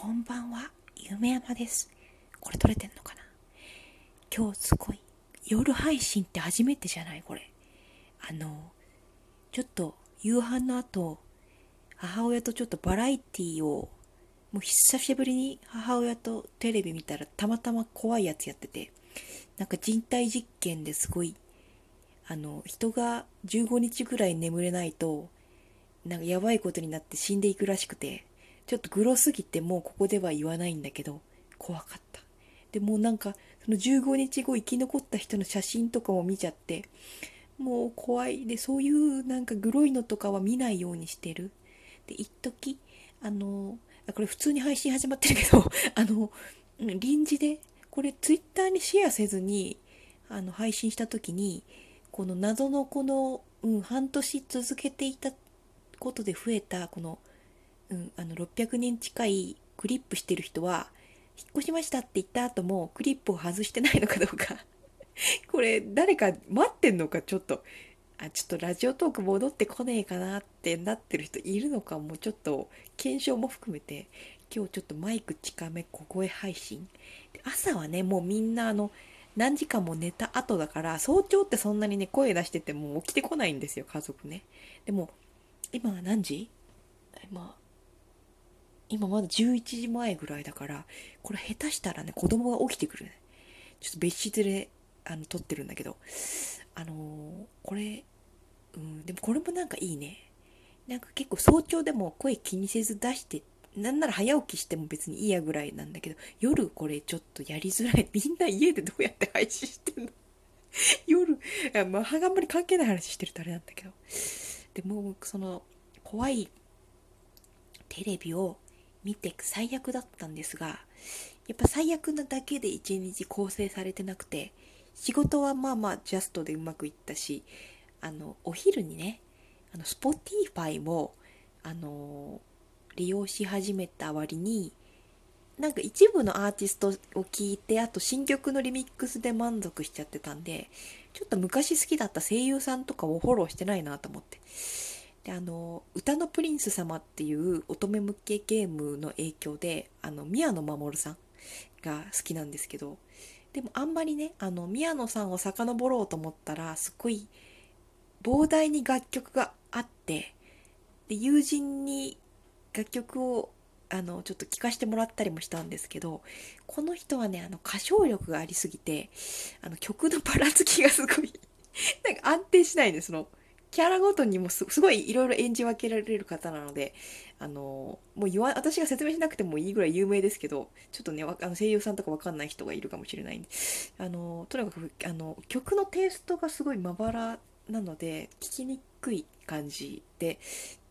こんばんは、夢山です。これ撮れてんのかな？今日すごい、夜配信って初めてじゃないこれ。あの、ちょっと夕飯の後、母親とちょっとバラエティを、もう久しぶりに母親とテレビ見たらたまたま怖いやつやってて、なんか人体実験ですごい、あの、人が15日ぐらい眠れないと、なんかやばいことになって死んでいくらしくて、ちょっとグロすぎてもうここでは言わないんだけど、怖かった。でもうなんか、その15日後生き残った人の写真とかも見ちゃって、もう怖い。で、そういうなんかグロいのとかは見ないようにしてる。で、一時あの、あこれ普通に配信始まってるけど、あの、臨時で、これツイッターにシェアせずに、あの、配信した時に、この謎のこの、うん、半年続けていたことで増えた、この、うん、あの600人近いクリップしてる人は引っ越しましたって言った後もクリップを外してないのかどうか。これ誰か待ってんのかちょっと。あちょっとラジオトーク戻ってこねえかなってなってる人いるのかもちょっと検証も含めて。今日ちょっとマイク近め小声配信。で朝はねもうみんなあの何時間も寝た後だから早朝ってそんなにね声出してても起きてこないんですよ家族ね。でも今は何時？今今まだ11時前ぐらいだから、これ下手したらね、子供が起きてくるね。ちょっと別室で、あの、撮ってるんだけど、あのーこれ、うん、でもこれもなんかいいね。なんか結構早朝でも声気にせず出して、なんなら早起きしても別にいいやぐらいなんだけど、夜これちょっとやりづらい。みんな家でどうやって配信してんの？夜、あまあ、あんまり関係ない話してるとあれなんだけど。でも、その、怖いテレビを見て最悪だったんですが、やっぱ最悪なだけで一日構成されてなくて、仕事はまあまあジャストでうまくいったし、あの、お昼にね、あの、Spotify も、あの、利用し始めた割に、なんか一部のアーティストを聞いて、あと新曲のリミックスで満足しちゃってたんで、ちょっと昔好きだった声優さんとかをフォローしてないなと思って。であの「歌のプリンス様」っていう乙女向けゲームの影響であの宮野真守さんが好きなんですけどでもあんまりねあの宮野さんを遡ろうと思ったらすごい膨大に楽曲があってで友人に楽曲をあのちょっと聴かせてもらったりもしたんですけどこの人はねあの歌唱力がありすぎてあの曲のばらつきがすごいなんか安定しないんですそのキャラごとにもすごいいろいろ演じ分けられる方なので、あの、もう言わ、私が説明しなくてもいいぐらい有名ですけど、ちょっとね、あの声優さんとかわかんない人がいるかもしれないんで、あの、とにかく、あの、曲のテイストがすごいまばらなので、聞きにくい感じで、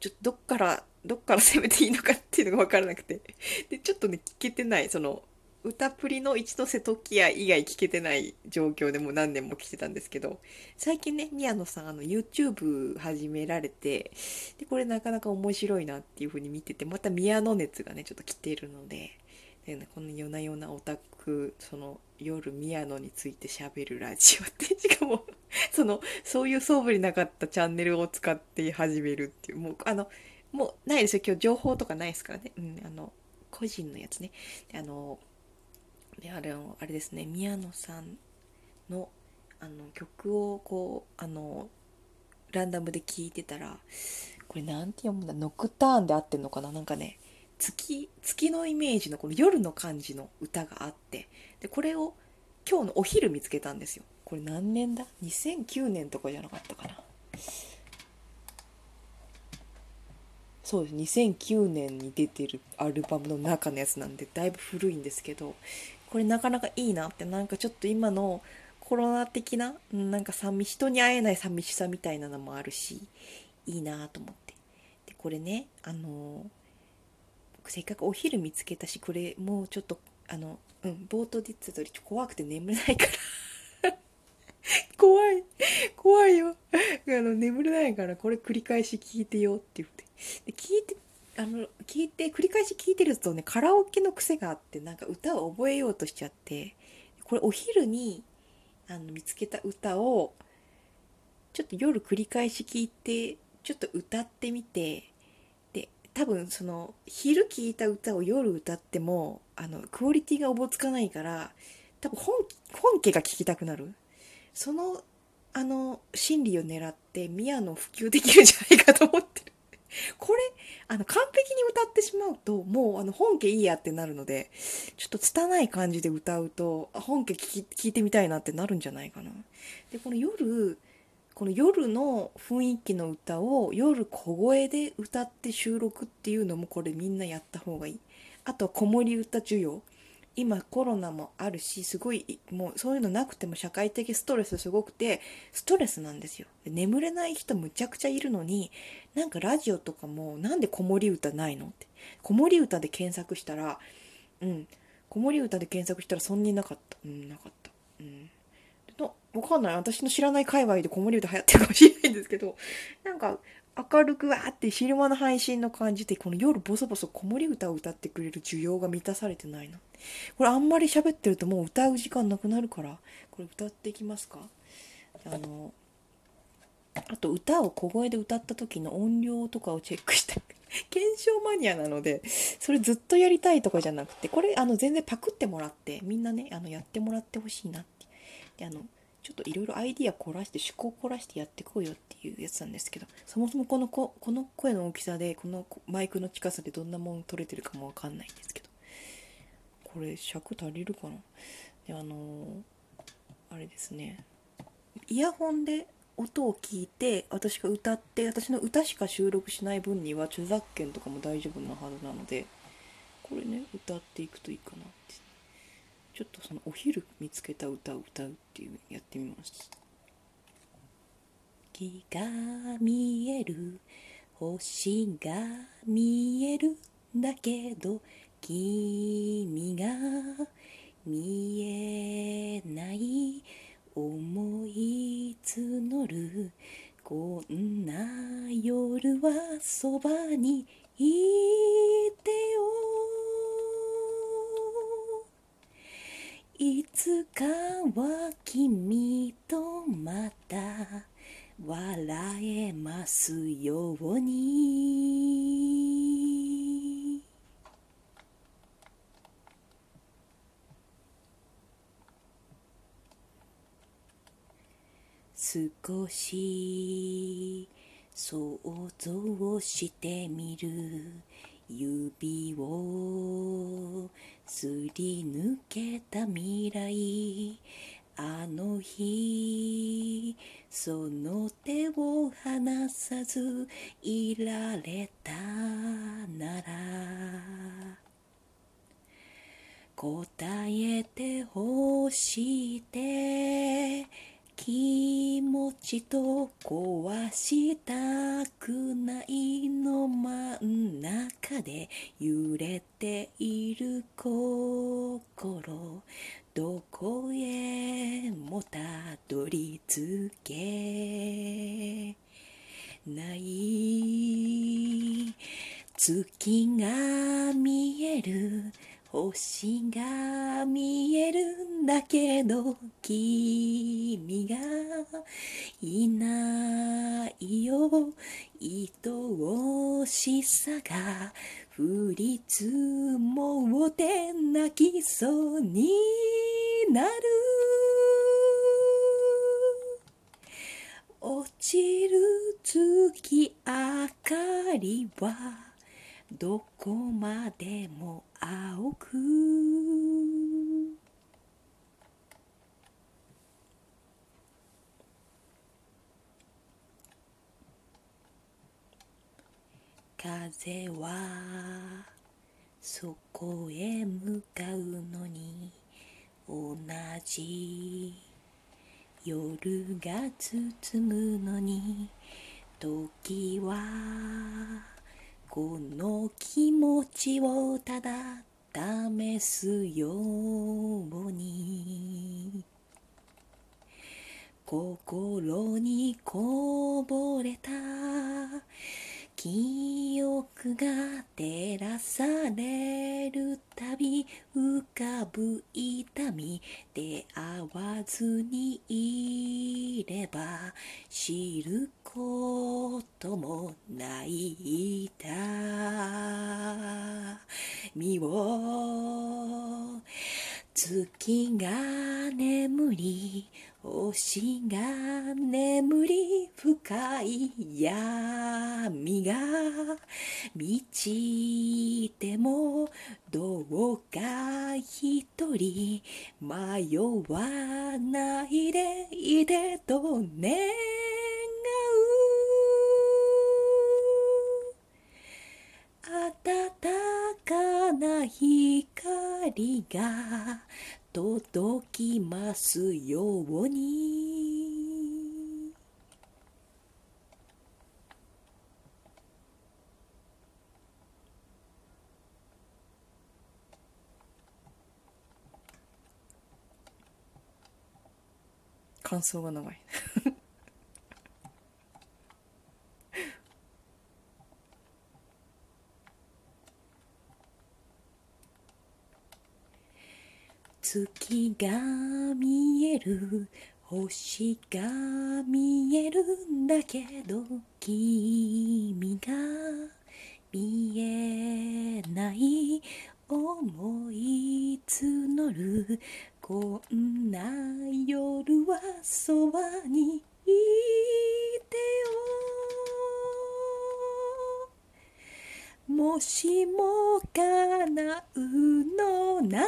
ちょっとどっから、どっから攻めていいのかっていうのがわからなくて、で、ちょっとね、聞けてない、その、歌プリの一ノ瀬時也以外聞けてない状況でも何年も来てたんですけど、最近ね、宮野さん、あの、YouTube 始められて、で、これなかなか面白いなっていう風に見てて、また宮野熱がね、ちょっと来ているので、でね、この夜な夜なオタク、その、夜宮野について喋るラジオって、しかも、その、そういう装備になかったチャンネルを使って始めるっていう、もう、あの、もうないですよ、今日情報とかないですからね。うん、あの、個人のやつね。あの、であれあれですね宮野さんのあの曲をこうあのランダムで聴いてたらこれなんて読むんだノクターンで合ってんのかななんかね月月のイメージのこの夜の感じの歌があってでこれを今日のお昼見つけたんですよ。これ何年だ？2009年とかじゃなかったかな。そうです。2009年に出てるアルバムの中のやつなんでだいぶ古いんですけどこれなかなかいいなってなんかちょっと今のコロナ的ななんか寂人に会えない寂しさみたいなのもあるしいいなと思って。でこれねあのせっかくお昼見つけたしこれもうちょっとあのうん冒頭で言ってた通りちょ怖くて眠れないから。怖い。怖いよ。あの眠れないからこれ繰り返し聞いてよって言って。で聞いてあの聞いて繰り返し聞いてるとねカラオケの癖があってなんか歌を覚えようとしちゃってこれお昼にあの見つけた歌をちょっと夜繰り返し聞いてちょっと歌ってみてで多分その昼聴いた歌を夜歌ってもあのクオリティがおぼつかないから多分本本家が聴きたくなる。そのあの心理を狙って宮野普及できるんじゃないかと思ってこれあの完璧に歌ってしまうともうあの本家いいやってなるのでちょっと拙い感じで歌うと本家聞き聞いてみたいなってなるんじゃないかな。でこの夜この夜の雰囲気の歌を夜小声で歌って収録っていうのもこれみんなやった方がいい。あとは子守歌需要今コロナもあるしすごいもうそういうのなくても社会的ストレスすごくてストレスなんですよ。眠れない人むちゃくちゃいるのになんかラジオとかもなんで子守歌ないのって。子守歌で検索したらうん。子守歌で検索したらそんなになかった。うんなかった。うん。わかんない。私の知らない界隈で子守歌流行ってるかもしれないんですけどなんか明るくわーって昼間の配信の感じでこの夜ボソボソ子守歌を歌ってくれる需要が満たされてないなこれあんまり喋ってるともう歌う時間なくなるから。これ歌っていきますか？あのあと歌を小声で歌った時の音量とかをチェックして。検証マニアなのでそれずっとやりたいとかじゃなくてこれあの全然パクってもらってみんなねあのやってもらってほしいなって。であのちょっといろいろアイディア凝らして趣向凝らしてやってこうよっていうやつなんですけどそもそもこのここの声の大きさでこのマイクの近さでどんなもん取れてるかもわかんないんですけどこれ尺足りるかな？であのー、あれですね。イヤホンで音を聞いて私が歌って私の歌しか収録しない分には著作権とかも大丈夫なはずなのでこれね歌っていくといいかなって。ちょっとそのお昼見つけた歌を歌うっていうやってみます月が見える星が見えるだけど君が見えない思い募る。こんな夜はそばにいいつかは君とまた笑えますように。少し想像してみる。指をすり抜けた未来。あの日その手を離さずいられたなら。答えてほしいて気持ちと壊したくないの真ん中で揺れている心どこへもたどり着け。ない月が見える星が見えるんだけど君がいないよ。愛おしさが降り積もって泣きそうになる。落ちる月明かりはどこまでも青く。風はそこへ向かうのに同じ夜が包むのに時はこの気持ちをただ試すように。心にこぼれた。記憶が照らされるたび浮かぶ痛み出会わずにいれば知ることもない痛みを月が眠り星が眠り深い闇が満ちてもどうか一人迷わないでいてと願う。暖かな日が届きますように。感想が長い。月が見える星が見えるんだけど君が見えない思い募るこんな夜はそばにいてよもしも叶うのなら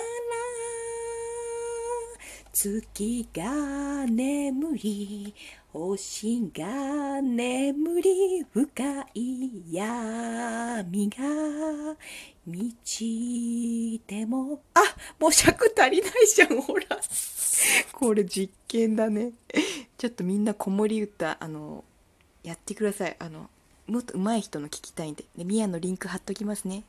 月が眠り星が眠り深い闇が満ちてもあもう尺足りないじゃんほら。これ実験だね。ちょっとみんな子守歌あのやってください。あのもっと上手い人の聞きたいんで。でミヤのリンク貼っときますね。